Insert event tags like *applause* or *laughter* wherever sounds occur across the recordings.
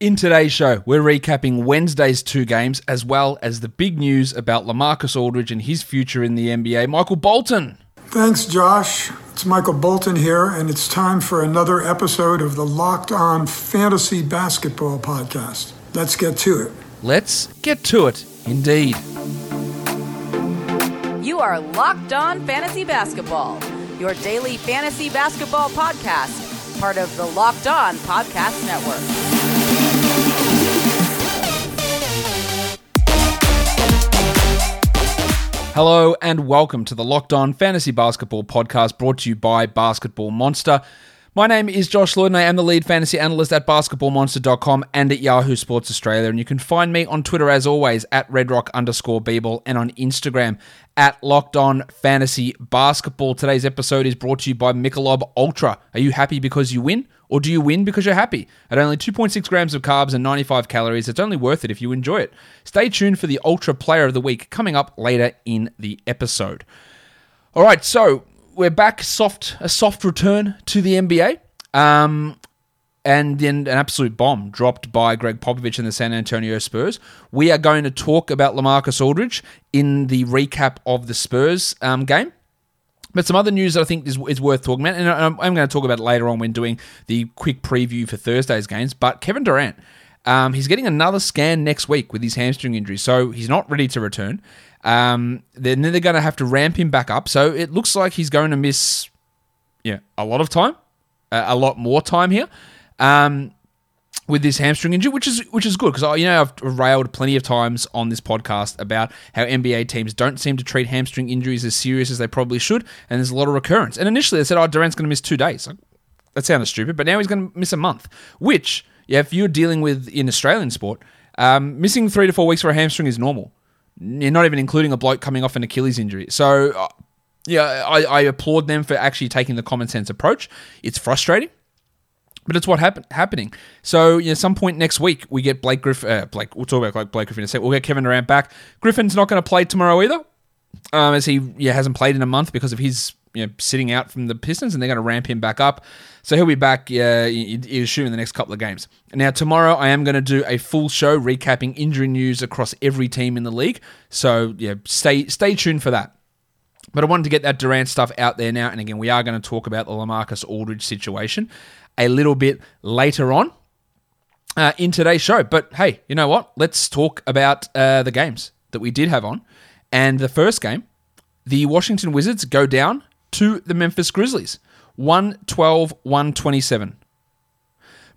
In today's show, we're recapping Wednesday's two games as well as the big news about Lamarcus Aldridge and his future in the NBA. Michael Bolton. Thanks, Josh. It's Michael Bolton here, and it's time for another episode of the Locked On Fantasy Basketball Podcast. Let's get to it. Let's get to it, indeed. You are Locked On Fantasy Basketball, your daily fantasy basketball podcast, part of the Locked On Podcast Network. Hello and welcome to the Locked On Fantasy Basketball podcast brought to you by Basketball Monster. My name is Josh Lloyd and I am the lead fantasy analyst at basketballmonster.com and at Yahoo Sports Australia. And you can find me on Twitter as always at redrock underscore bball and on Instagram at Locked On Fantasy Basketball. Today's episode is brought to you by Michelob Ultra. Are you happy because you win? Or do you win because you're happy? At only 2.6 grams of carbs and 95 calories, it's only worth it if you enjoy it. Stay tuned for the Ultra Player of the Week coming up later in the episode. All right, so we're back, soft a soft return to the NBA. Um, and then an absolute bomb dropped by Gregg Popovich and the San Antonio Spurs. We are going to talk about Lamarcus Aldridge in the recap of the Spurs um, game. But some other news that I think is, is worth talking about, and I'm, I'm going to talk about it later on when doing the quick preview for Thursday's games. But Kevin Durant, um, he's getting another scan next week with his hamstring injury, so he's not ready to return. Um, then they're going to have to ramp him back up, so it looks like he's going to miss, yeah, a lot of time, a lot more time here. Um, with this hamstring injury, which is which is good because you know I've railed plenty of times on this podcast about how NBA teams don't seem to treat hamstring injuries as serious as they probably should, and there's a lot of recurrence. And initially they said, "Oh, Durant's going to miss two days." That sounded stupid, but now he's going to miss a month. Which, yeah, if you're dealing with in Australian sport, um, missing three to four weeks for a hamstring is normal. You're not even including a bloke coming off an Achilles injury. So, uh, yeah, I, I applaud them for actually taking the common sense approach. It's frustrating but it's what happen- happening. So, you know, some point next week, we get Blake Griffin. Uh, Blake, we'll talk about like Blake Griffin in a sec. We'll get Kevin Durant back. Griffin's not going to play tomorrow either, um, as he yeah, hasn't played in a month because of his you know, sitting out from the Pistons, and they're going to ramp him back up. So he'll be back, uh, you, you assume, in the next couple of games. Now, tomorrow, I am going to do a full show recapping injury news across every team in the league. So, yeah, stay stay tuned for that. But I wanted to get that Durant stuff out there now. And again, we are going to talk about the Lamarcus Aldridge situation a little bit later on uh, in today's show. But hey, you know what? Let's talk about uh, the games that we did have on. And the first game, the Washington Wizards go down to the Memphis Grizzlies 112 127.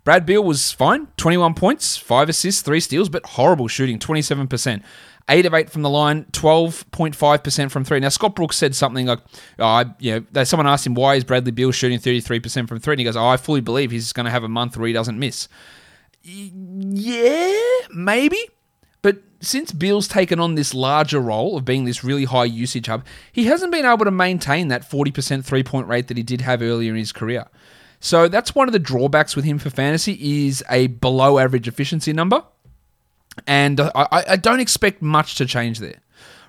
Brad Beal was fine, 21 points, 5 assists, 3 steals, but horrible shooting, 27%. 8 of 8 from the line, 12.5% from 3. Now, Scott Brooks said something like, oh, you know, someone asked him, why is Bradley Beal shooting 33% from 3? And he goes, oh, I fully believe he's going to have a month where he doesn't miss. Yeah, maybe. But since Beal's taken on this larger role of being this really high usage hub, he hasn't been able to maintain that 40% three point rate that he did have earlier in his career. So that's one of the drawbacks with him for fantasy is a below average efficiency number and I, I don't expect much to change there.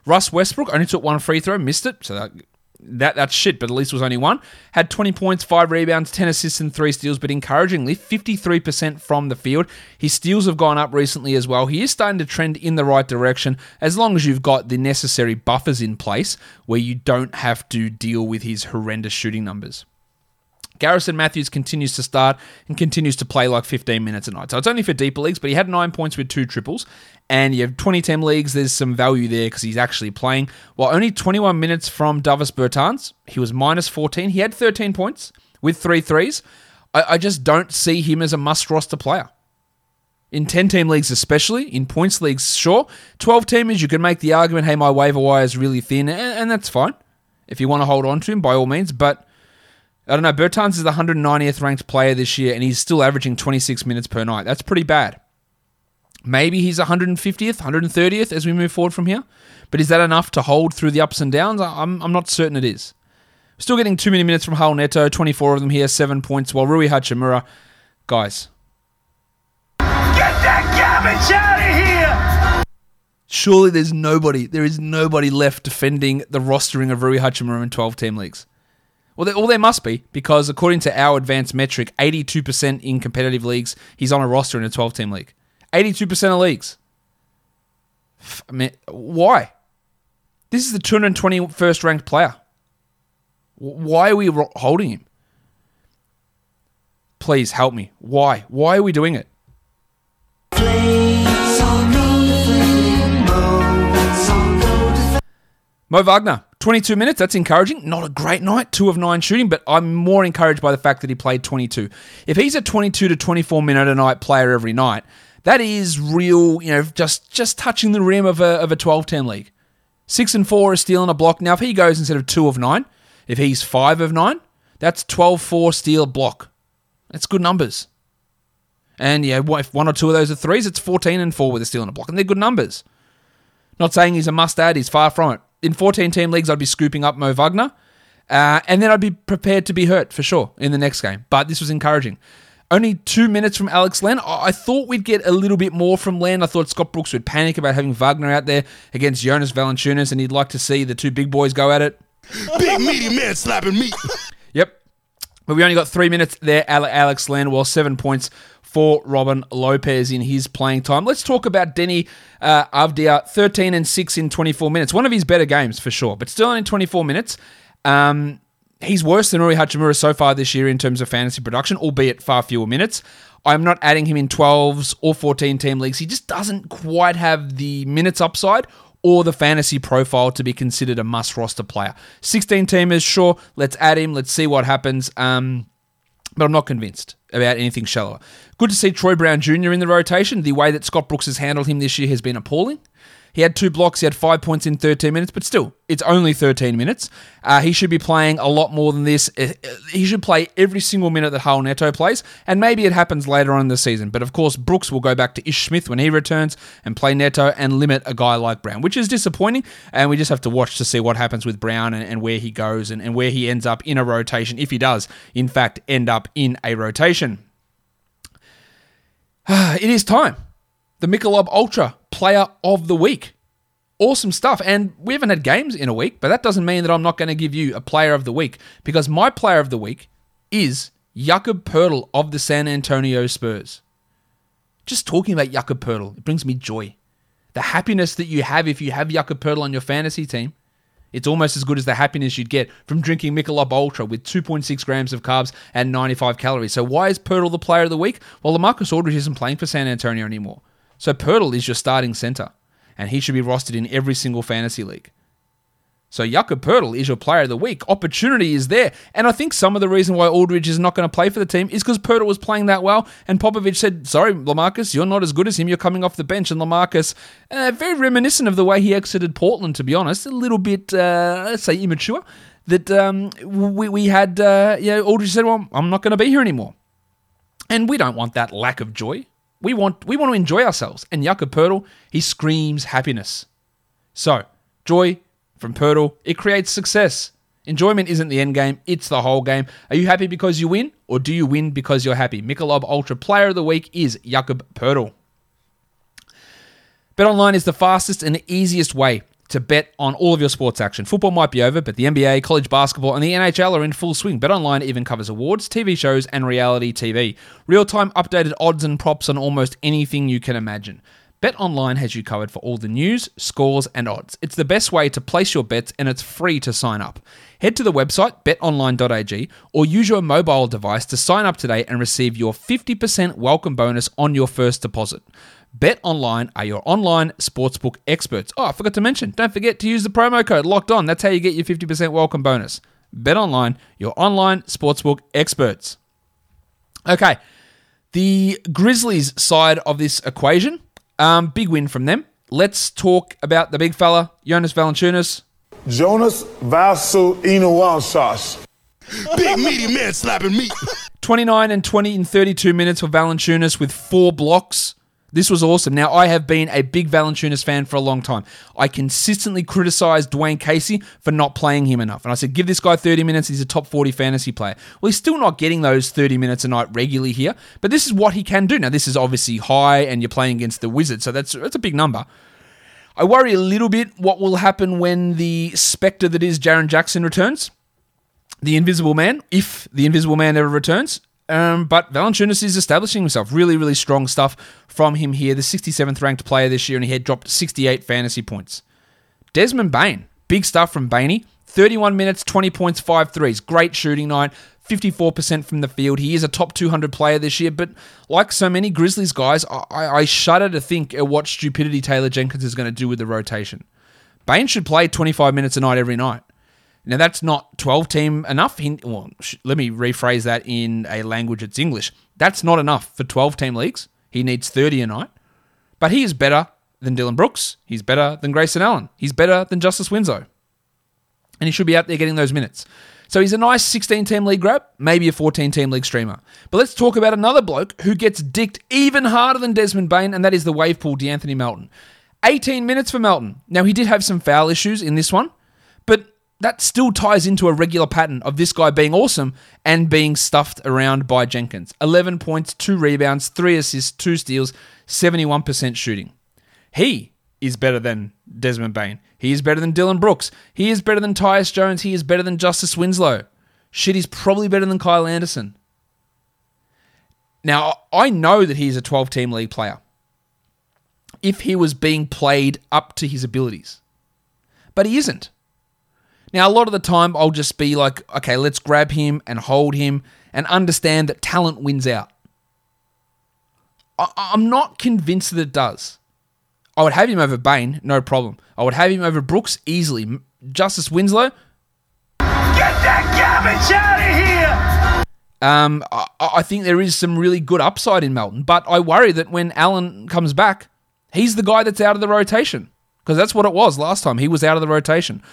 Russ Westbrook only took one free throw, missed it, so that, that that's shit, but at least it was only one. Had 20 points, 5 rebounds, 10 assists, and 3 steals, but encouragingly, 53% from the field. His steals have gone up recently as well. He is starting to trend in the right direction as long as you've got the necessary buffers in place where you don't have to deal with his horrendous shooting numbers. Garrison Matthews continues to start and continues to play like 15 minutes a night. So it's only for deeper leagues, but he had nine points with two triples. And you have 20 team leagues, there's some value there because he's actually playing. While only 21 minutes from Davis Bertans, he was minus 14. He had 13 points with three threes. I, I just don't see him as a must roster player. In 10 team leagues, especially, in points leagues, sure. 12 teamers, you can make the argument, hey, my waiver wire is really thin, and, and that's fine. If you want to hold on to him, by all means. But I don't know. Bertans is the 190th ranked player this year, and he's still averaging 26 minutes per night. That's pretty bad. Maybe he's 150th, 130th as we move forward from here. But is that enough to hold through the ups and downs? I'm, I'm not certain it is. Still getting too many minutes from Raul Neto, 24 of them here, 7 points, while Rui Hachimura, guys. Get that garbage out of here! Surely there's nobody, there is nobody left defending the rostering of Rui Hachimura in 12 team leagues. Well, there, well, there must be because according to our advanced metric, 82% in competitive leagues, he's on a roster in a 12 team league. 82% of leagues. I mean, why? This is the 221st ranked player. Why are we holding him? Please help me. Why? Why are we doing it? Mo Wagner, 22 minutes. That's encouraging. Not a great night, two of nine shooting, but I'm more encouraged by the fact that he played 22. If he's a 22 to 24 minute a night player every night, that is real, you know, just just touching the rim of a, of a 12 10 league. Six and four is stealing a block. Now, if he goes instead of two of nine, if he's five of nine, that's 12 4 steal block. That's good numbers. And yeah, if one or two of those are threes, it's 14 and 4 with a steal and a block. And they're good numbers. Not saying he's a must add, he's far from it in 14 team leagues, I'd be scooping up Mo Wagner. Uh, and then I'd be prepared to be hurt for sure in the next game. But this was encouraging. Only two minutes from Alex Len. I thought we'd get a little bit more from Len. I thought Scott Brooks would panic about having Wagner out there against Jonas Valanciunas, and he'd like to see the two big boys go at it. Big meaty man slapping meat. yep. But we only got three minutes there, Alex Len, well, seven points for Robin Lopez in his playing time. Let's talk about Deni uh, Avdija, 13 and 6 in 24 minutes. One of his better games for sure, but still in 24 minutes. Um, he's worse than Rui Hachimura so far this year in terms of fantasy production, albeit far fewer minutes. I'm not adding him in 12s or 14 team leagues. He just doesn't quite have the minutes upside or the fantasy profile to be considered a must roster player. 16 teamers, sure, let's add him. Let's see what happens. Um, but I'm not convinced about anything shallower. Good to see Troy Brown Jr. in the rotation. The way that Scott Brooks has handled him this year has been appalling. He had two blocks, he had five points in 13 minutes, but still, it's only 13 minutes. Uh, he should be playing a lot more than this. Uh, he should play every single minute that Raul Neto plays, and maybe it happens later on in the season. But of course, Brooks will go back to Ish Smith when he returns and play Neto and limit a guy like Brown, which is disappointing. And we just have to watch to see what happens with Brown and, and where he goes and, and where he ends up in a rotation, if he does, in fact, end up in a rotation. *sighs* it is time. The Michelob Ultra Player of the Week. Awesome stuff. And we haven't had games in a week, but that doesn't mean that I'm not going to give you a Player of the Week because my Player of the Week is Jakob Poeltl of the San Antonio Spurs. Just talking about Jakob Poeltl, it brings me joy. The happiness that you have if you have Jakob Poeltl on your fantasy team it's almost as good as the happiness you'd get from drinking Michelob Ultra with 2.6 grams of carbs and 95 calories. So why is Poeltl the player of the week? Well, LaMarcus Aldridge isn't playing for San Antonio anymore. So Poeltl is your starting center, and he should be rostered in every single fantasy league. So Jakob Poeltl is your player of the week. Opportunity is there. And I think some of the reason why Aldridge is not going to play for the team is because Poeltl was playing that well. And Popovich said, sorry, Lamarcus, you're not as good as him. You're coming off the bench. And Lamarcus, uh, very reminiscent of the way he exited Portland, to be honest. A little bit, uh, let's say, immature. That um, we, we had, uh, you know, Aldridge said, well, I'm not going to be here anymore. And we don't want that lack of joy. We want we want to enjoy ourselves. And Jakob Poeltl, he screams happiness. So, joy, from Poeltl, it creates success. Enjoyment isn't the end game, it's the whole game. Are you happy because you win, or do you win because you're happy? Michelob Ultra Player of the Week is Jakob Poeltl. BetOnline is the fastest and easiest way to bet on all of your sports action. Football might be over, but the NBA, college basketball, and the NHL are in full swing. BetOnline even covers awards, TV shows, and reality TV. Real time updated odds and props on almost anything you can imagine. BetOnline has you covered for all the news, scores, and odds. It's the best way to place your bets and it's free to sign up. Head to the website betonline.ag or use your mobile device to sign up today and receive your 50% welcome bonus on your first deposit. BetOnline are your online sportsbook experts. Oh, I forgot to mention, don't forget to use the promo code locked on. That's how you get your 50% welcome bonus. BetOnline, your online sportsbook experts. Okay, the Grizzlies side of this equation um, big win from them. Let's talk about the big fella, Jonas Valanciunas. Jonas Valanciunas. Big meaty man slapping meat. *laughs* 29 and 20 in 32 minutes for Valanciunas with four blocks. This was awesome. Now, I have been a big Valanciunas fan for a long time. I consistently criticized Dwane Casey for not playing him enough. And I said, give this guy 30 minutes. He's a top 40 fantasy player. Well, he's still not getting those 30 minutes a night regularly here, but this is what he can do. Now, this is obviously high, and you're playing against the Wizards, so that's, that's a big number. I worry a little bit what will happen when the specter that is Jaren Jackson returns the Invisible Man, if the Invisible Man ever returns. Um, but Valanciunas is establishing himself. Really, really strong stuff from him here. The 67th ranked player this year, and he had dropped 68 fantasy points. Desmond Bane, big stuff from Bainey. 31 minutes, 20 points, 5 threes. Great shooting night. 54% from the field. He is a top 200 player this year, but like so many Grizzlies guys, I, I shudder to think at what stupidity Taylor Jenkins is going to do with the rotation. Bane should play 25 minutes a night every night. Now, that's not 12 team enough. He, well, sh- let me rephrase that in a language that's English. That's not enough for 12 team leagues. He needs 30 a night. But he is better than Dillon Brooks. He's better than Grayson Allen. He's better than Justice Winslow. And he should be out there getting those minutes. So he's a nice 16 team league grab, maybe a 14 team league streamer. But let's talk about another bloke who gets dicked even harder than Desmond Bane, and that is the wave pool, De'Anthony Melton. 18 minutes for Melton. Now, he did have some foul issues in this one, but that still ties into a regular pattern of this guy being awesome and being stuffed around by Jenkins. 11 points, 2 rebounds, 3 assists, 2 steals, 71% shooting. He is better than Desmond Bane. He is better than Dillon Brooks. He is better than Tyus Jones. He is better than Justice Winslow. Shit, he's probably better than Kyle Anderson. Now, I know that he's a 12 team league player if he was being played up to his abilities, but he isn't. Now, a lot of the time, I'll just be like, okay, let's grab him and hold him and understand that talent wins out. I- I'm not convinced that it does. I would have him over Bane, no problem. I would have him over Brooks easily. Justice Winslow, Get that garbage out of here! um, I, I think there is some really good upside in Melton, but I worry that when Allen comes back, he's the guy that's out of the rotation because that's what it was last time. He was out of the rotation.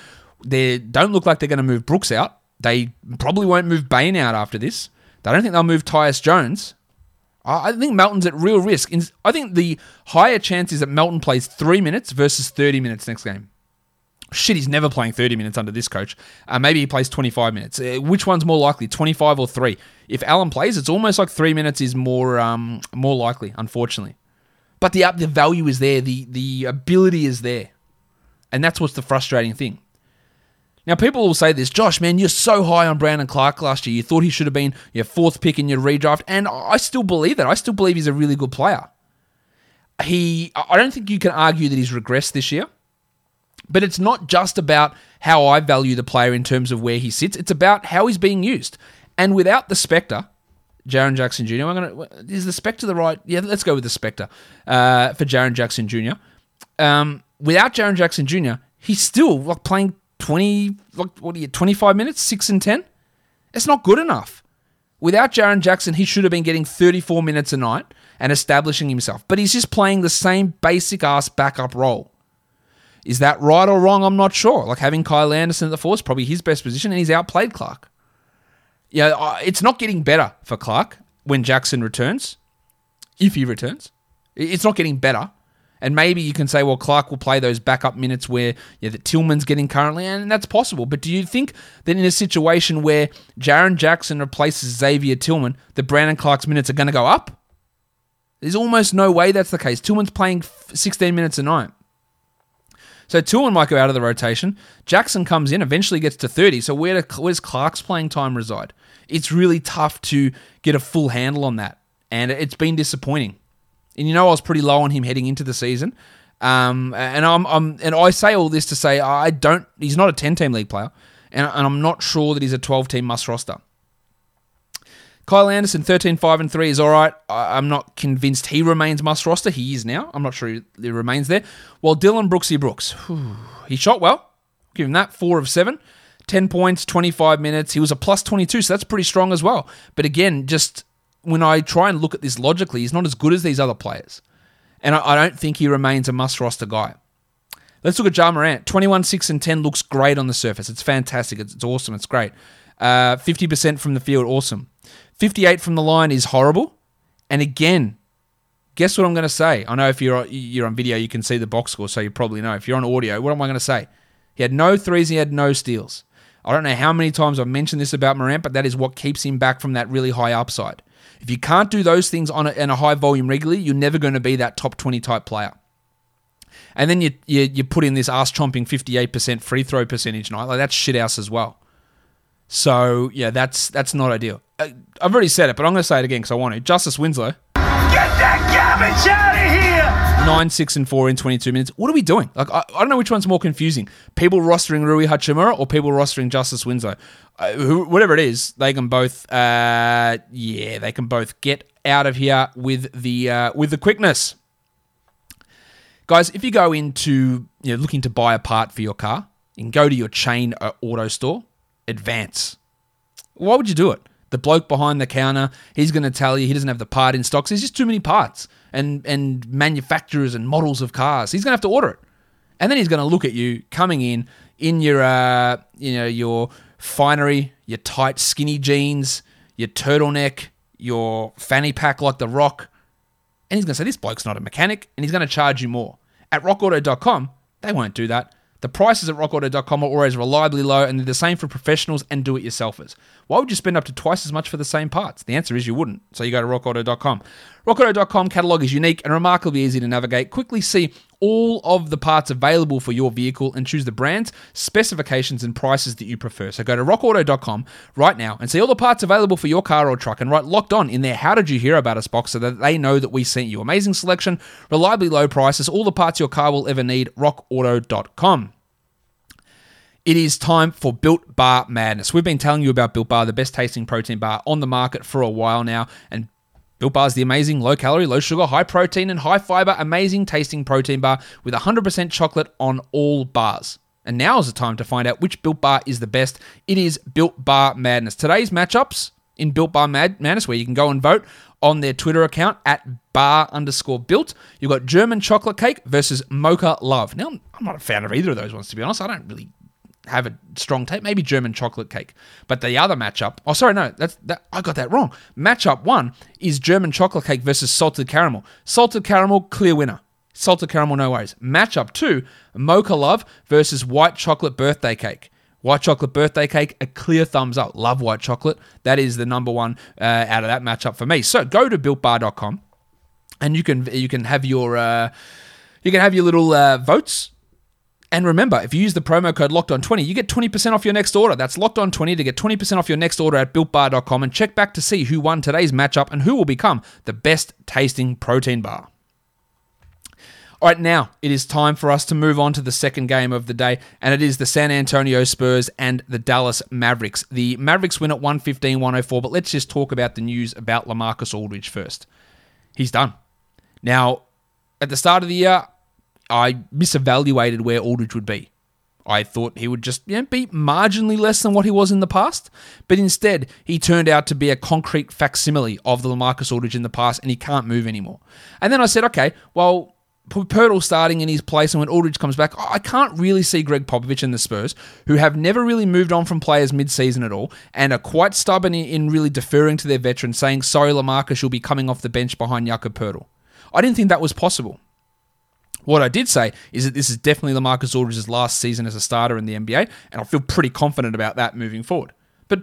They don't look like they're going to move Brooks out. They probably won't move Bane out after this. They don't think they'll move Tyus Jones. I think Melton's at real risk. I think the higher chance is that Melton plays three minutes versus 30 minutes next game. Shit, he's never playing 30 minutes under this coach. Uh, maybe he plays 25 minutes. Uh, which one's more likely, 25 or 3? If Allen plays, it's almost like 3 minutes is more um, more likely, unfortunately. But the, the value is there, the, the ability is there. And that's what's the frustrating thing. Now, people will say this, Josh, man, you're so high on Brandon Clarke last year. You thought he should have been your fourth pick in your redraft. And I still believe that. I still believe he's a really good player. He, I don't think you can argue that he's regressed this year. But it's not just about how I value the player in terms of where he sits. It's about how he's being used. And without the Spectre, Jaren Jackson Jr. I'm gonna is the Spectre the right? Yeah, let's go with the Spectre uh, for Jaren Jackson Jr. Um, without Jaren Jackson Jr., he's still like playing twenty, like what are you, twenty five minutes, six and ten. It's not good enough. Without Jaren Jackson, he should have been getting 34 minutes a night and establishing himself. But he's just playing the same basic ass backup role. Is that right or wrong? I'm not sure. Like having Kyle Anderson at the four is probably his best position, and he's outplayed Clarke. Yeah, uh, it's not getting better for Clarke when Jackson returns, if he returns. It's not getting better. And maybe you can say, well, Clarke will play those backup minutes where yeah, that Tillman's getting currently, and that's possible. But do you think that in a situation where Jaren Jackson replaces Xavier Tillman, that Brandon Clarke's minutes are going to go up? There's almost no way that's the case. Tillman's playing 16 minutes a night. So Tillman might go out of the rotation. Jackson comes in, eventually gets to 30. So where do, where's Clarke's playing time reside? It's really tough to get a full handle on that. And it's been disappointing. And you know I was pretty low on him heading into the season. Um, and I'm, I'm and I say all this to say I don't he's not a 10 team league player. And, and I'm not sure that he's a 12 team must roster. Kyle Anderson, 13, 5, and 3 is all right. I'm not convinced he remains must roster. He is now. I'm not sure he, he remains there. While Dillon Brooksy Brooks, whew, he shot well. Give him that. 4 of 7. 10 points, 25 minutes. He was a plus 22, so that's pretty strong as well. But again, just when I try and look at this logically, he's not as good as these other players. And I, I don't think he remains a must roster guy. Let's look at Ja Morant. 21, 6, and 10 looks great on the surface. It's fantastic. It's, it's awesome. It's great. Uh, 50% from the field, awesome. 58 from the line is horrible. And again, guess what I'm going to say? I know if you're you're on video, you can see the box score, so you probably know. If you're on audio, what am I going to say? He had no threes, he had no steals. I don't know how many times I've mentioned this about Morant, but that is what keeps him back from that really high upside. If you can't do those things on a, in a high volume regularly, you're never going to be that top 20 type player. And then you, you, you put in this ass chomping 58% free throw percentage night. Like that's shit house as well. So yeah, that's that's not ideal. Uh, I've already said it, but I'm going to say it again because I want to. Justice Winslow, Get that garbage out of here! Nine, six, and four in 22 minutes. What are we doing? Like, I, I don't know which one's more confusing: people rostering Rui Hachimura or people rostering Justice Winslow. Uh, who, whatever it is, they can both. Uh, yeah, they can both get out of here with the uh, with the quickness. Guys, if you go into you know looking to buy a part for your car, you can go to your chain uh, auto store, Advance. Why would you do it? The bloke behind the counter, he's going to tell you he doesn't have the part in stock. So there's just too many parts and and manufacturers and models of cars. He's going to have to order it, and then he's going to look at you coming in in your uh, you know your finery, your tight skinny jeans, your turtleneck, your fanny pack like the Rock, and he's going to say this bloke's not a mechanic, and he's going to charge you more. At RockAuto.com, they won't do that. The prices at rockauto.com are always reliably low and they're the same for professionals and do it yourselfers. Why would you spend up to twice as much for the same parts? The answer is you wouldn't. So you go to rockauto.com. Rockauto.com catalog is unique and remarkably easy to navigate. Quickly see all of the parts available for your vehicle and choose the brands, specifications, and prices that you prefer. So go to rockauto.com right now and see all the parts available for your car or truck and write locked on in there. How did you hear about us box so that they know that we sent you? Amazing selection, reliably low prices, all the parts your car will ever need. rockauto.com. It is time for Built Bar Madness. We've been telling you about Built Bar, the best tasting protein bar on the market for a while now, and Built Bar is the amazing low calorie, low sugar, high protein, and high fiber, amazing tasting protein bar with 100% chocolate on all bars. And now is the time to find out which Built Bar is the best. It is Built Bar Madness. Today's matchups in Built Bar Mad- Madness, where you can go and vote on their Twitter account at bar underscore built. You've got German chocolate cake versus mocha love. Now, I'm not a fan of either of those ones, to be honest. I don't really have a strong take. Maybe German chocolate cake. But the other matchup, oh sorry, no, that's that I got that wrong. Matchup one is German chocolate cake versus salted caramel. Salted caramel, clear winner. Salted caramel, no worries. Matchup two, mocha love versus white chocolate birthday cake. White chocolate birthday cake, a clear thumbs up. Love white chocolate. That is the number one uh, out of that matchup for me. So go to builtbar.com and you can you can have your uh, you can have your little uh, votes. And remember, if you use the promo code locked on 20, you get 20% off your next order. That's locked on 20 to get 20% off your next order at builtbar.com and check back to see who won today's matchup and who will become the best tasting protein bar. All right, now it is time for us to move on to the second game of the day, and it is the San Antonio Spurs and the Dallas Mavericks. The Mavericks win at 115 104, but let's just talk about the news about Lamarcus Aldridge first. He's done. Now, at the start of the year, I misevaluated where Aldridge would be. I thought he would just be marginally less than what he was in the past, but instead he turned out to be a concrete facsimile of the Lamarcus Aldridge in the past, and he can't move anymore. And then I said, okay, well, Poeltl starting in his place, and when Aldridge comes back, I can't really see Gregg Popovich and the Spurs, who have never really moved on from players mid-season at all, and are quite stubborn in, in really deferring to their veterans, saying, sorry, Lamarcus, you'll be coming off the bench behind Jakob Poeltl. I didn't think that was possible. What I did say is that this is definitely Lamarcus Aldridge's last season as a starter in the NBA, and I feel pretty confident about that moving forward. But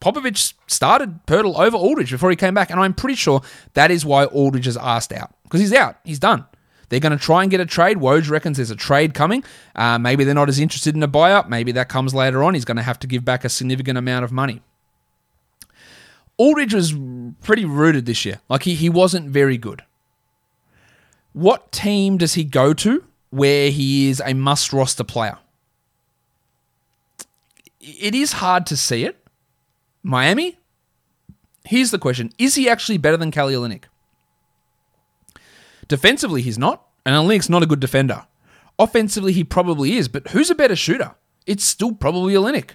Popovich started Poeltl over Aldridge before he came back, and I'm pretty sure that is why Aldridge is asked out because he's out, he's done. They're going to try and get a trade. Woj reckons there's a trade coming. Uh, maybe they're not as interested in a buyout. Maybe that comes later on. He's going to have to give back a significant amount of money. Aldridge was pretty rooted this year. Like he, he wasn't very good. What team does he go to where he is a must roster player? It is hard to see it. Miami? Here's the question Is he actually better than Kelly Olynyk? Defensively, he's not, and Olynyk's not a good defender. Offensively, he probably is, but who's a better shooter? It's still probably Olynyk.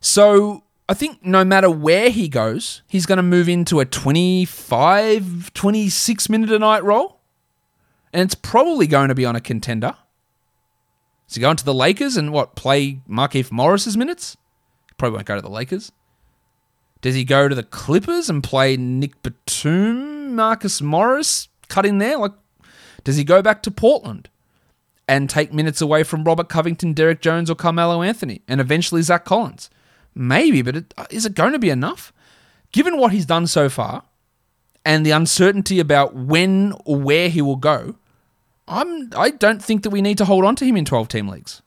So I think no matter where he goes, he's going to move into a 25, 26 minute a night role. And it's probably going to be on a contender. Is he going to the Lakers and what, play Markieff Morris's minutes? Probably won't go to the Lakers. Does he go to the Clippers and play Nic Batum, Marcus Morris, cut in there? Like, does he go back to Portland and take minutes away from Robert Covington, Derrick Jones, or Carmelo Anthony, and eventually Zach Collins? Maybe, but it, uh, is it going to be enough? Given what he's done so far and the uncertainty about when or where he will go, I'm I don't think that we need to hold on to him in 12 team leagues.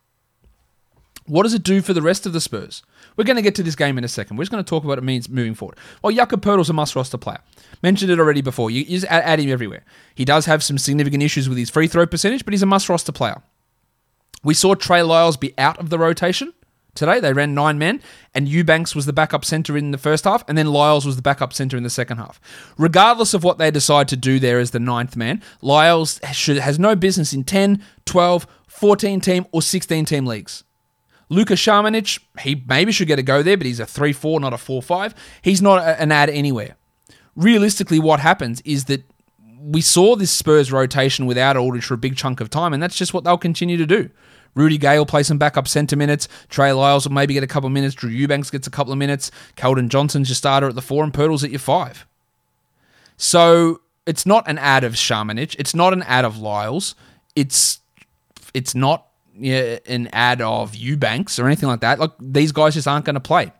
What does it do for the rest of the Spurs? We're going to get to this game in a second. We're just going to talk about what it means moving forward. Well, Jakob Poeltl's a must roster player. Mentioned it already before. You, just add him everywhere. He does have some significant issues with his free throw percentage, but he's a must roster player. We saw Trey Lyles be out of the rotation today. They ran nine men, and Eubanks was the backup center in the first half, and then Lyles was the backup center in the second half. Regardless of what they decide to do there as the ninth man, Lyles should, has no business in 10, 12, 14 team, or 16 team leagues. Luka Samanic, he maybe should get a go there, but he's a 3 4, not a 4 5. He's not a- an ad anywhere. Realistically, what happens is that we saw this Spurs rotation without Aldridge for a big chunk of time, and that's just what they'll continue to do. Rudy Gay will play some backup centre minutes. Trey Lyles will maybe get a couple of minutes. Drew Eubanks gets a couple of minutes. Keldon Johnson's your starter at the four, and Poeltl's at your five. So it's not an ad of Samanic. It's not an ad of Lyles. It's it's not yeah, an ad of Eubanks or anything like that. Like these guys just aren't going to play.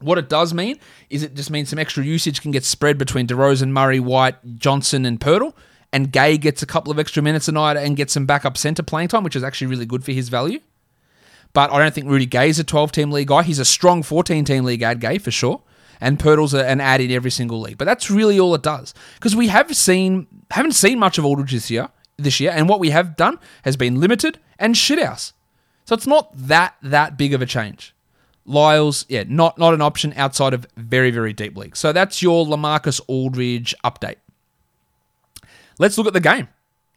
What it does mean is it just means some extra usage can get spread between DeRozan, Murray, White, Johnson, and Poeltl. And Gay gets a couple of extra minutes a night and gets some backup centre playing time, which is actually really good for his value. But I don't think Rudy Gay's a 12 team league guy. He's a strong 14 team league ad Gay for sure. And Poeltl's an ad in every single league. But that's really all it does. Because we have seen haven't seen much of Aldridge this year this year, and what we have done has been limited and shithouse. So it's not that that big of a change. Lyles, yeah, not not an option outside of very very deep leagues. So that's your Lamarcus Aldridge update. Let's look at the game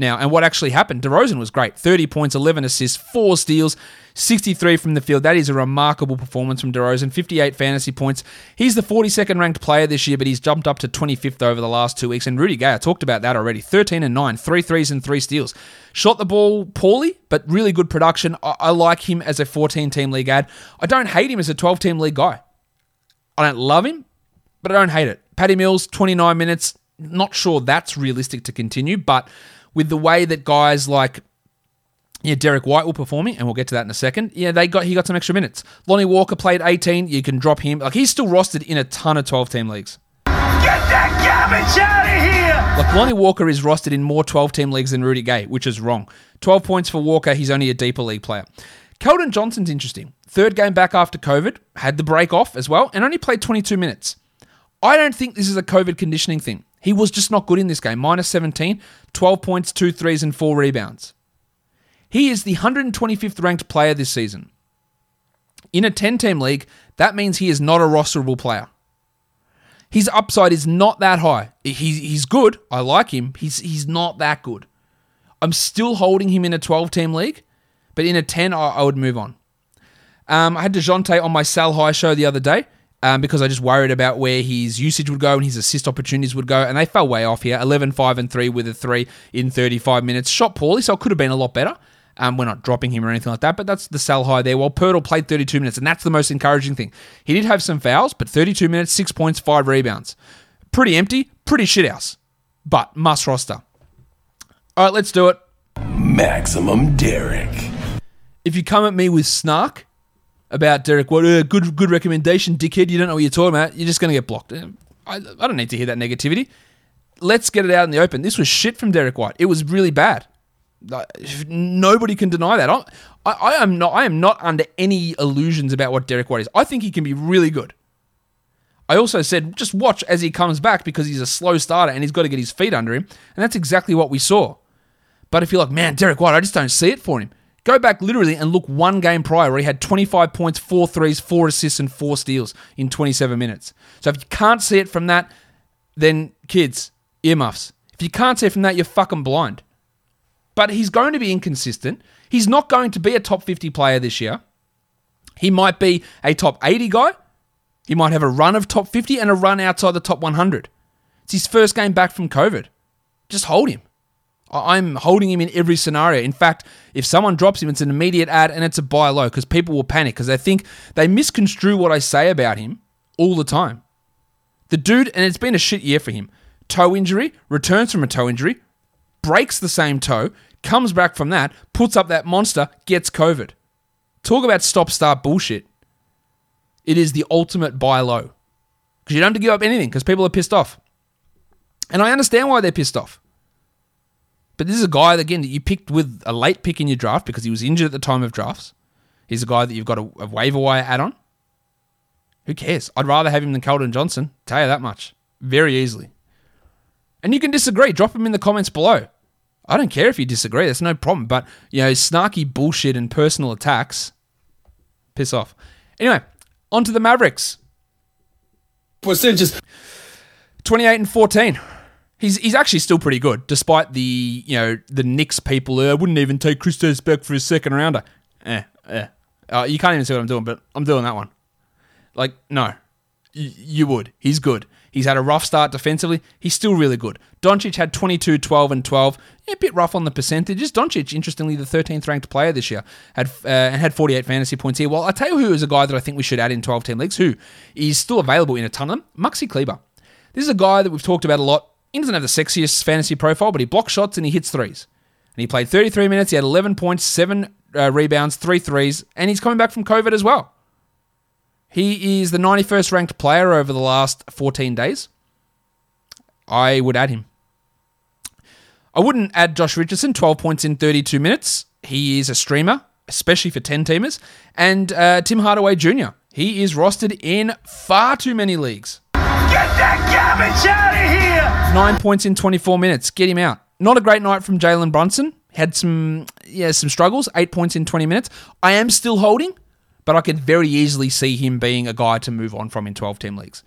now and what actually happened. DeRozan was great 30 points, 11 assists, 4 steals, 63 from the field. That is a remarkable performance from DeRozan. 58 fantasy points. He's the 42nd ranked player this year, but he's jumped up to 25th over the last two weeks. And Rudy Gay, I talked about that already 13 and 9, 3 threes and 3 steals. Shot the ball poorly, but really good production. I, I like him as a 14 team league ad. I don't hate him as a 12 team league guy. I don't love him, but I don't hate it. Patty Mills, 29 minutes. Not sure that's realistic to continue, but with the way that guys like yeah, Derrick White will performing, and we'll get to that in a second. Yeah, they got he got some extra minutes. Lonnie Walker played 18. You can drop him. Like he's still rostered in a ton of 12 team leagues. Get that garbage out of here! Like Lonnie Walker is rostered in more 12 team leagues than Rudy Gay, which is wrong. 12 points for Walker. He's only a deeper league player. Keldon Johnson's interesting. Third game back after COVID, had the break off as well, and only played 22 minutes. I don't think this is a COVID conditioning thing. He was just not good in this game. Minus 17, 12 points, 2 threes, and 4 rebounds. He is the 125th ranked player this season. In a 10 team league, that means he is not a rosterable player. His upside is not that high. He, he's good. I like him. He's, he's not that good. I'm still holding him in a 12 team league, but in a 10, I, I would move on. Um, I had DeJounte on my Sal High show the other day um, because I just worried about where his usage would go and his assist opportunities would go, and they fell way off here 11, 5, and 3 with a 3 in 35 minutes. Shot poorly, so it could have been a lot better. Um, we're not dropping him or anything like that, but that's the sell high there. While Poeltl played 32 minutes, and that's the most encouraging thing. He did have some fouls, but 32 minutes, 6 points, 5 rebounds. Pretty empty, pretty shithouse, but must roster. All right, let's do it. Maximum Derrick. If you come at me with snark about Derrick White, uh, good good recommendation, dickhead, you don't know what you're talking about, you're just going to get blocked. Uh, I, I don't need to hear that negativity. Let's get it out in the open. This was shit from Derrick White. It was really bad. Nobody can deny that. I, I, I am not. I am not under any illusions about what Derrick White is. I think he can be really good. I also said just watch as he comes back because he's a slow starter and he's got to get his feet under him, and that's exactly what we saw. But if you're like, man, Derrick White, I just don't see it for him. Go back literally and look one game prior where he had 25 points, four threes, four assists, and four steals in 27 minutes. So if you can't see it from that, then kids, earmuffs. If you can't see it from that, you're fucking blind. But he's going to be inconsistent. He's not going to be a top 50 player this year. He might be a top 80 guy. He might have a run of top 50 and a run outside the top 100. It's his first game back from COVID. Just hold him. I'm holding him in every scenario. In fact, if someone drops him, it's an immediate ad and it's a buy low because people will panic because they think they misconstrue what I say about him all the time. The dude, and it's been a shit year for him. Toe injury, returns from a toe injury, breaks the same toe, comes back from that, puts up that monster, gets COVID. Talk about stop start bullshit. It is the ultimate buy low. Because you don't have to give up anything because people are pissed off. And I understand why they're pissed off. But this is a guy, again, that you picked with a late pick in your draft because he was injured at the time of drafts. He's a guy that you've got a, a waiver wire add on. Who cares? I'd rather have him than Keldon Johnson. Tell you that much. Very easily. And you can disagree. Drop them in the comments below. I don't care if you disagree. That's no problem. But, you know, snarky bullshit and personal attacks, piss off. Anyway, on to the Mavericks. Percentages. 28 and 14. He's, he's actually still pretty good, despite the you know the Knicks people. I wouldn't even take Kristaps Beck for a second rounder. Eh, eh. Uh, you can't even see what I'm doing, but I'm doing that one. Like, no, y- you would. He's good. He's had a rough start defensively. He's still really good. Doncic had 22, 12, and 12. Yeah, a bit rough on the percentages. Doncic, interestingly, the 13th ranked player this year, had uh, and had 48 fantasy points here. Well, I tell you who is a guy that I think we should add in 12 team leagues. Who is still available in a ton of them? Maxi Kleber. This is a guy that we've talked about a lot. He doesn't have the sexiest fantasy profile, but he blocks shots and he hits threes. And he played 33 minutes. He had 11 points, seven uh, rebounds, three threes, and he's coming back from COVID as well. He is the 91st ranked player over the last 14 days. I would add him. I wouldn't add Josh Richardson, 12 points in 32 minutes. He is a streamer, especially for 10 teamers. And uh, Tim Hardaway Jr., he is rostered in far too many leagues. Get that garbage! Nine points in 24 minutes. Get him out. Not a great night from Jalen Brunson. Had some, yeah, some struggles. Eight points in 20 minutes. I am still holding, but I could very easily see him being a guy to move on from in 12 team leagues.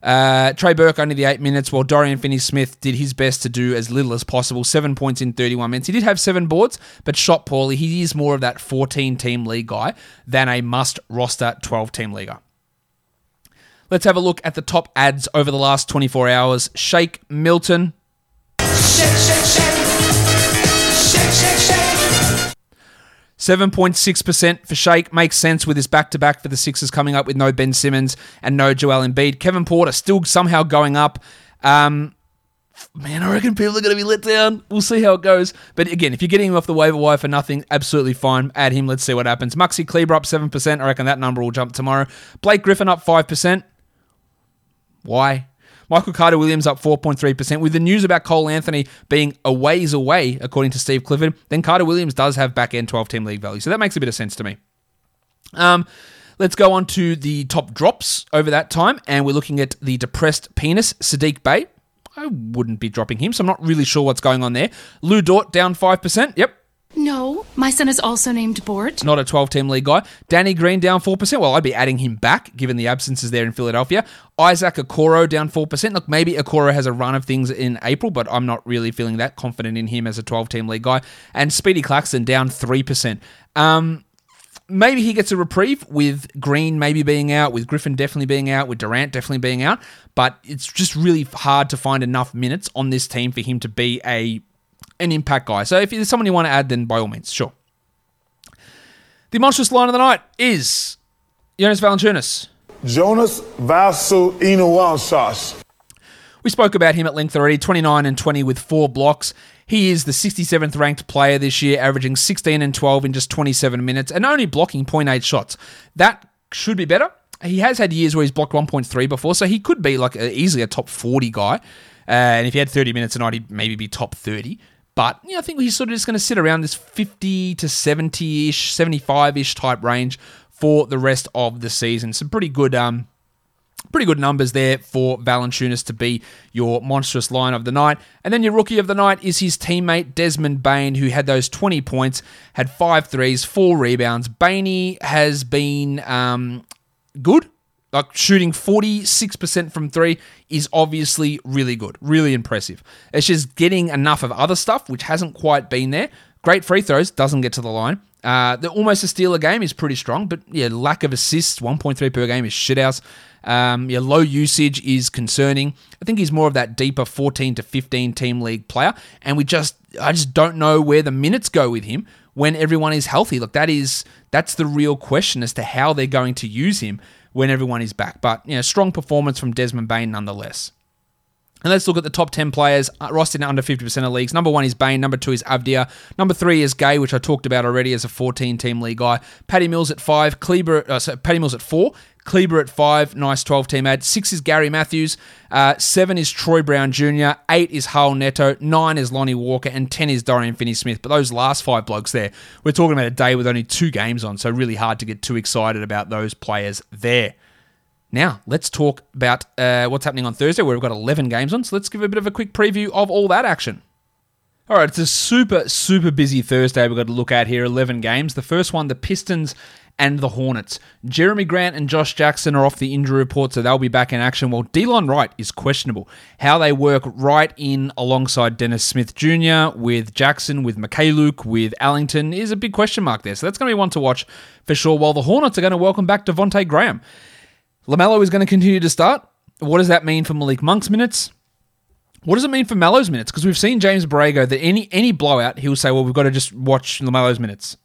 Uh, Trey Burke only the eight minutes, while Dorian Finney-Smith did his best to do as little as possible. Seven points in 31 minutes. He did have seven boards, but shot poorly. He is more of that 14 team league guy than a must roster 12 team leaguer. Let's have a look at the top ads over the last 24 hours. Shake Milton, Shake, shake, shake. Shake, shake, shake. 7.6% for Shake makes sense with his back to back for the Sixers coming up with no Ben Simmons and no Joel Embiid. Kevin Porter still somehow going up. Um, man, I reckon people are going to be let down. We'll see how it goes. But again, if you're getting him off the waiver wire for nothing, absolutely fine. Add him. Let's see what happens. Maxi Kleber up 7%. I reckon that number will jump tomorrow. Blake Griffin up 5%. Why? Michael Carter Williams up 4.3%. With the news about Cole Anthony being a ways away, according to Steve Clifford, then Carter Williams does have back end 12 team league value. So that makes a bit of sense to me. Um, let's go on to the top drops over that time. And we're looking at the depressed penis, Saddiq Bey. I wouldn't be dropping him, so I'm not really sure what's going on there. Lu Dort down 5%. Yep. No, my son is also named Bort. Not a 12 team league guy. Danny Green down 4%. Well, I'd be adding him back given the absences there in Philadelphia. Isaac Okoro down 4%. Look, maybe Okoro has a run of things in April, but I'm not really feeling that confident in him as a 12 team league guy. And Speedy Claxton down 3%. Um, maybe he gets a reprieve with Green maybe being out, with Griffin definitely being out, with Durant definitely being out. But it's just really hard to find enough minutes on this team for him to be a an impact guy. So if there's someone you want to add, then by all means, sure. The monstrous line of the night is Jonas Valanciunas. Jonas Vasu. We spoke about him at length already 29 and 20 with four blocks. He is the 67th ranked player this year, averaging 16 and 12 in just 27 minutes and only blocking 0.8 shots. That should be better. He has had years where he's blocked 1.3 before, so he could be like a, easily a top 40 guy. Uh, and if he had 30 minutes a night, he'd maybe be top 30. But you know, I think he's sort of just going to sit around this 50 to 70 ish, 75 ish type range for the rest of the season. Some pretty good um, pretty good numbers there for Valanciunas to be your monstrous line of the night. And then your rookie of the night is his teammate Desmond Bane, who had those 20 points, had five threes, four rebounds. Bainey has been um, good. Like shooting 46% from three is obviously really good, really impressive. It's just getting enough of other stuff, which hasn't quite been there. Great free throws, doesn't get to the line. Uh, the almost a steal a game is pretty strong, but yeah, lack of assists, 1.3 per game is shithouse. Um, yeah, low usage is concerning. I think he's more of that deeper 14 to 15 team league player, and we just I just don't know where the minutes go with him when everyone is healthy. Look, that is that's the real question as to how they're going to use him when everyone is back. But you know, strong performance from Desmond Bane nonetheless. And let's look at the top 10 players uh, rostered in under 50% of leagues. Number one is Bane. Number two is Avdija. Number three is Gay, which I talked about already as a 14 team league guy. Patty Mills at five. Kleber, uh, so Patty Mills at four. Kleber at five. Nice 12 team ad. Six is Gary Matthews. Uh, seven is Troy Brown Jr. Eight is Hull Neto. Nine is Lonnie Walker. And 10 is Dorian Finney Smith. But those last five blokes there, we're talking about a day with only two games on. So really hard to get too excited about those players there. Now, let's talk about uh, what's happening on Thursday, where we've got 11 games on. So let's give a bit of a quick preview of all that action. All right, it's a super, super busy Thursday we've got to look at here 11 games. The first one, the Pistons and the Hornets. Jerami Grant and Josh Jackson are off the injury report, so they'll be back in action, while Delon Wright is questionable. How they work right in alongside Dennis Smith Jr., with Jackson, with Mykhailiuk, with Ellington is a big question mark there. So that's going to be one to watch for sure, while the Hornets are going to welcome back Devonte Graham. LaMelo is going to continue to start. What does that mean for Malik Monk's minutes? What does it mean for Melo's minutes? Because we've seen James Borrego that any any blowout, he'll say, well, we've got to just watch LaMelo's minutes.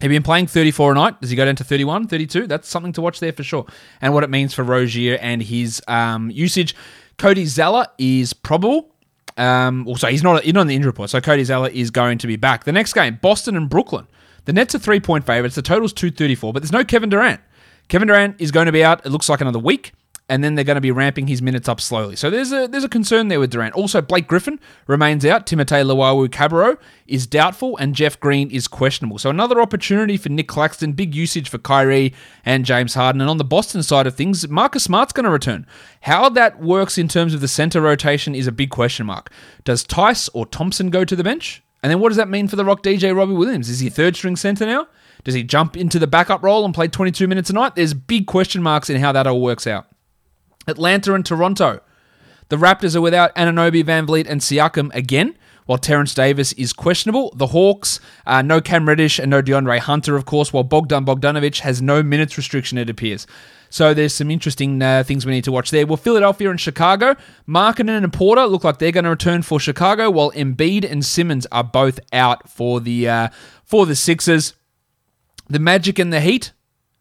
Have been playing 34 a night? Does he go down to 31, 32? That's something to watch there for sure. And what it means for Rozier and his um, usage. Cody Zeller is probable. Um, also, he's not, he's not on the injury report, so Cody Zeller is going to be back. The next game, Boston and Brooklyn. The Nets are three point favorites. The total's 234, but there's no Kevin Durant. Kevin Durant is going to be out, it looks like another week, and then they're going to be ramping his minutes up slowly. So there's a there's a concern there with Durant. Also, Blake Griffin remains out. Timothé Luwawu-Cabarrot is doubtful, and Jeff Green is questionable. So another opportunity for Nick Claxton, big usage for Kyrie and James Harden. And on the Boston side of things, Marcus Smart's going to return. How that works in terms of the center rotation is a big question mark. Does Theis or Thompson go to the bench? And then what does that mean for the Rock DJ Robbie Williams? Is he third string center now? Does he jump into the backup role and play 22 minutes a night? There's big question marks in how that all works out. Atlanta and Toronto. The Raptors are without Anunoby, Van Vleet, and Siakam again, while Terrence Davis is questionable. The Hawks, uh, no Cam Reddish and no DeAndre Hunter, of course, while Bogdan Bogdanovic has no minutes restriction, it appears. So there's some interesting uh, things we need to watch there. Well, Philadelphia and Chicago, Markkanen and Porter look like they're going to return for Chicago, while Embiid and Simmons are both out for the uh, for the Sixers. The Magic and the Heat.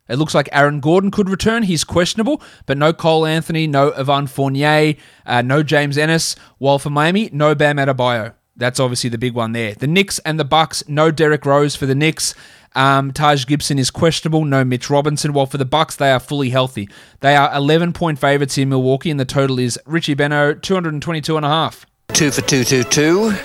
It looks like Aaron Gordon could return. He's questionable, but no Cole Anthony, no Evan Fournier, uh, no James Ennis. While for Miami, no Bam Adebayo. That's obviously the big one there. The Knicks and the Bucks, no Derrick Rose for the Knicks. Um, Taj Gibson is questionable. No Mitch Robinson. While for the Bucks, they are fully healthy. They are 11 point favorites in Milwaukee, and the total is Richie Benaud 222 and a half. Two for two two two.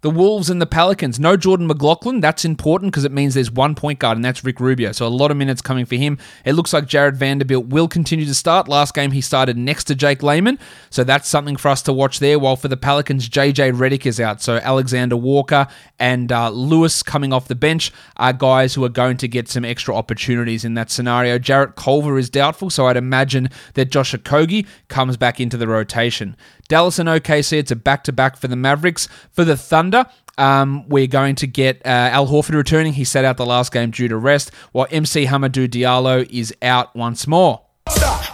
The Wolves and the Pelicans. No Jordan McLaughlin. That's important because it means there's one point guard, and that's Rick Rubio. So a lot of minutes coming for him. It looks like Jarred Vanderbilt will continue to start. Last game he started next to Jake Layman. So that's something for us to watch there. While for the Pelicans, JJ Redick is out. So Alexander Walker and uh, Lewis coming off the bench are guys who are going to get some extra opportunities in that scenario. Jarrett Culver is doubtful, so I'd imagine that Josh Okogie comes back into the rotation. Dallas and OKC, it's a back to back for the Mavericks. For the Thunder, um, we're going to get uh, Al Horford returning. He sat out the last game due to rest, while MC Hamidou Diallo is out once more. Stop.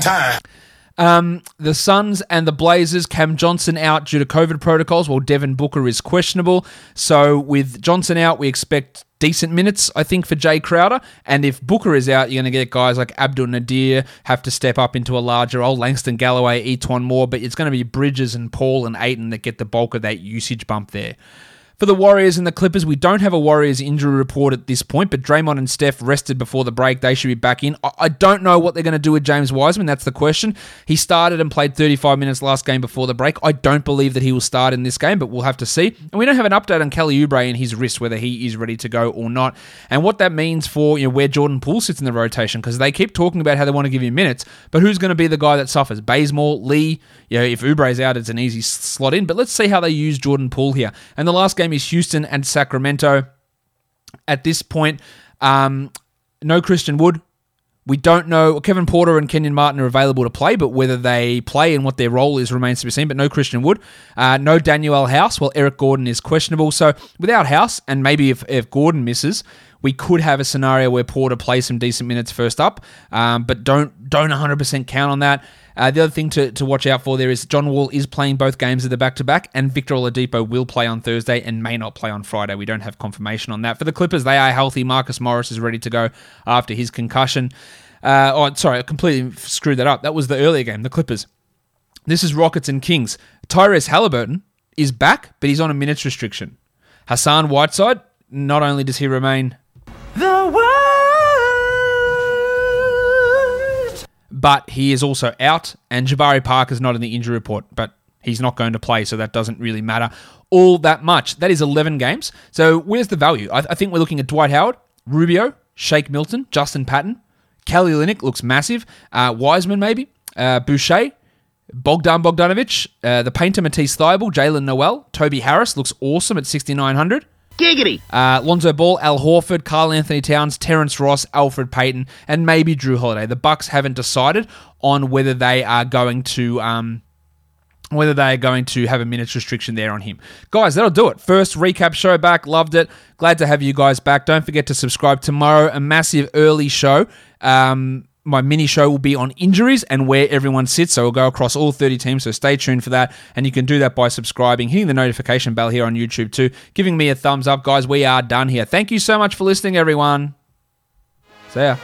Time. Um, the Suns and the Blazers, Cam Johnson out due to COVID protocols, while Devin Booker is questionable. So with Johnson out, we expect decent minutes, I think, for Jae Crowder. And if Booker is out, you're going to get guys like Abdel Nader have to step up into a larger role. Langston Galloway, E'Twaun Moore, but it's going to be Bridges and Paul and Ayton that get the bulk of that usage bump there. For the Warriors and the Clippers, we don't have a Warriors injury report at this point, but Draymond and Steph rested before the break. They should be back in. I don't know what they're going to do with James Wiseman. That's the question. He started and played 35 minutes last game before the break. I don't believe that he will start in this game, but we'll have to see. And we don't have an update on Kelly Oubre and his wrist, whether he is ready to go or not, and what that means for you know where Jordan Poole sits in the rotation, because they keep talking about how they want to give him minutes, but who's going to be the guy that suffers? Bazemore, Lee. You know, if Oubre's out, it's an easy slot in. But let's see how they use Jordan Poole here. And the last game is Houston and Sacramento. At this point, um, no Christian Wood. We don't know. Kevin Porter and Kenyon Martin are available to play, but whether they play and what their role is remains to be seen. But no Christian Wood. Uh, no Danuel House. Well, Eric Gordon is questionable. So without House, and maybe if, if Gordon misses, we could have a scenario where Porter plays some decent minutes first up, um, but don't don't 100% count on that. Uh, the other thing to, to watch out for there is John Wall is playing both games of the back to back, and Victor Oladipo will play on Thursday and may not play on Friday. We don't have confirmation on that. For the Clippers, they are healthy. Marcus Morris is ready to go after his concussion. Uh, oh, sorry, I completely screwed that up. That was the earlier game, the Clippers. This is Rockets and Kings. Tyrese Haliburton is back, but he's on a minutes restriction. Hassan Whiteside, not only does he remain but he is also out, and Jabari Parker's not in the injury report, but he's not going to play, so that doesn't really matter all that much. That is 11 games. So where's the value? I, I think we're looking at Dwight Howard, Rubio, Shake Milton, Justin Patton, Kelly Olynyk looks massive, uh, Wiseman maybe, uh, Boucher, Bogdan Bogdanovic, uh, the painter Matisse Thybulle, Jalen Noel, Toby Harris looks awesome at 6,900. Giggity. Uh, Lonzo Ball, Al Horford, Karl-Anthony Towns, Terrence Ross, Elfrid Payton, and maybe Jrue Holiday. The Bucks haven't decided on whether they are going to um, whether they are going to have a minutes restriction there on him. Guys, that'll do it. First recap show back. Loved it. Glad to have you guys back. Don't forget to subscribe tomorrow. A massive early show. Um, my mini show will be on injuries and where everyone sits. So we'll go across all 30 teams. So stay tuned for that. And you can do that by subscribing, hitting the notification bell here on YouTube too, giving me a thumbs up. Guys, we are done here. Thank you so much for listening, everyone. See ya.